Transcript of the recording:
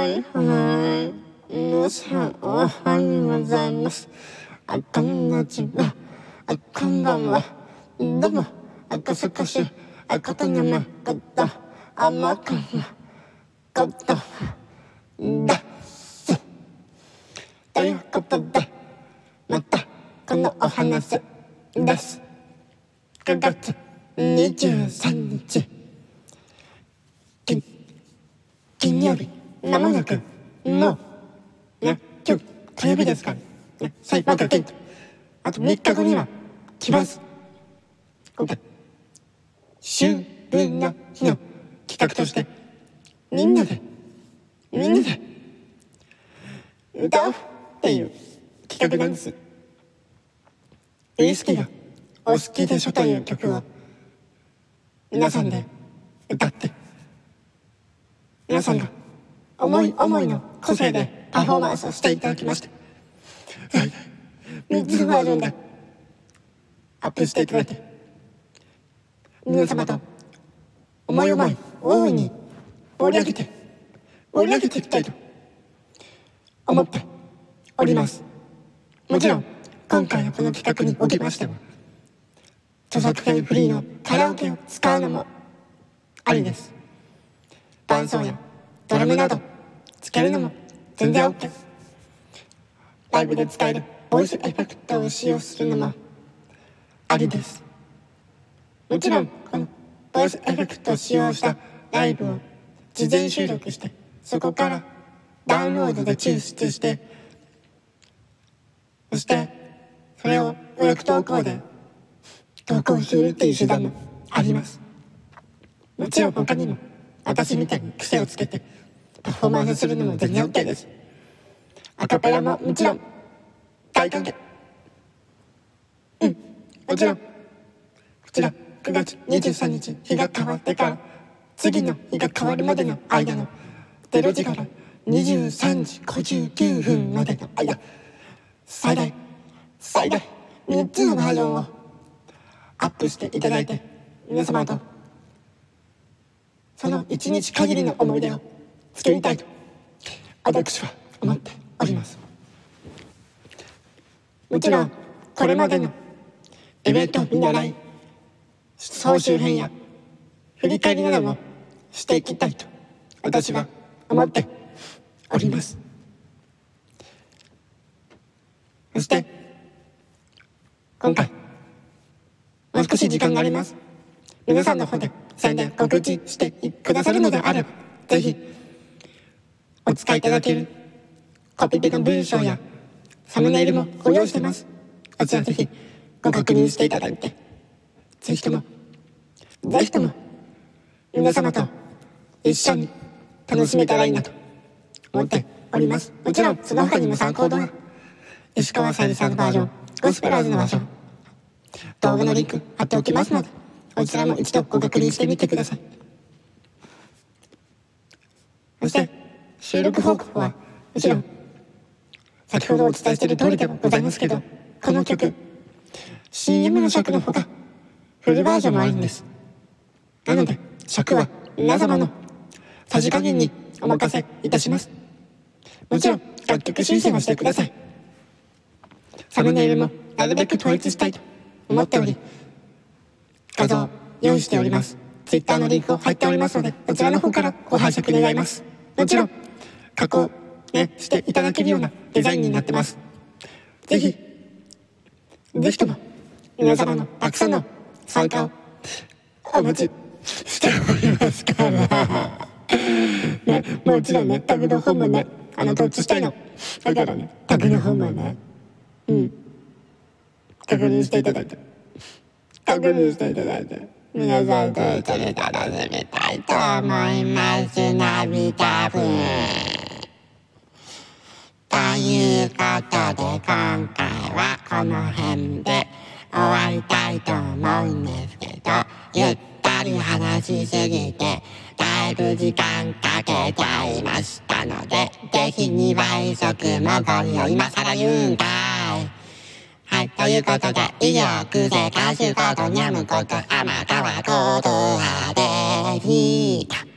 はい。はい。皆さんおはようござい。ますあこんにちはあこんばんはどうも赤坂市赤と山こと甘かことですとい。うことでまたこのお話です9月23日金曜日まもなくもうね今日火曜日ですからね最後が金とあと3日後には来ます。今回秋分の日の企画としてみんなでみんなで歌おうっていう企画なんです。ウイスキーがお好きでしょという曲を皆さんで歌って皆さんが思い思いの個性でパフォーマンスをしていただきまして3つバージョンでアップしていただいて。皆様と思い思い大いに盛り上げて盛り上げていきたいと思っております。もちろん今回のこの企画におきましては著作権フリーのカラオケを使うのもありです。伴奏やドラムなどつけるのも全然 OK ライブで使えるボイスエフェクトを使用するのもありです。もちろんこのボイスエフェクトを使用したライブを事前収録してそこからダウンロードで抽出してそしてそれを予約投稿で投稿するっていう手段もあります。もちろん他にも私みたいに癖をつけてパフォーマンスするのも全然 OK です。アカペラももちろん。大歓迎。うん。もちろん。こちら9月23日日が変わってから次の日が変わるまでの間の0時から23時59分までの間。最大最大3つのバージョンをアップしていただいて皆様とその一日限りの思い出を作りたいと。私は思っております。もちろんこれまでのイベント見習い総集編や振り返りなどもしていきたいと私は思っております。そして今回もう少し時間があります。皆さんの方で宣伝告知してくださるのであればぜひお使いいただけるコピペの文章やサムネイルもご用意してます。こちらぜひご確認していただいてぜひともぜひとも皆様と一緒に楽しめたらいいなと思っております。もちろんその他にも参考動画石川さゆりさんのバージョンゴスペラーズのバージョン動画のリンク貼っておきますのでこちらも一度ご確認してみてください。そして収録報告はもちろん先ほどお伝えしている通りではございますけどこの曲 CM の尺のほかフルバージョンもあるんです。なので尺は皆様のさじ加減にお任せいたします。もちろん楽曲申請もしてください。サムネイルもなるべく統一したいと思っており画像用意しております。Twitter のリンクを貼っておりますのでこちらの方からご拝借願います。もちろん加工ねしていただけるようなデザインになってます。ぜひぜひとも皆様のたくさんの参加をお待ちしておりますから。ねもちろんねタグの方もねあの統一したいの。だからねタグの方もねうん。確認していただいて。確認していただいて皆さんと一緒に楽しみたいと思います。涙分とということで今回はこの辺で終わりたいと思うんですけどゆったり話しすぎてだいぶ時間かけちゃいましたのでぜひ2倍速もご利用今更言うんかいはい、ということで、以上、クゼ歌手ことニャムこと天川ことはでした。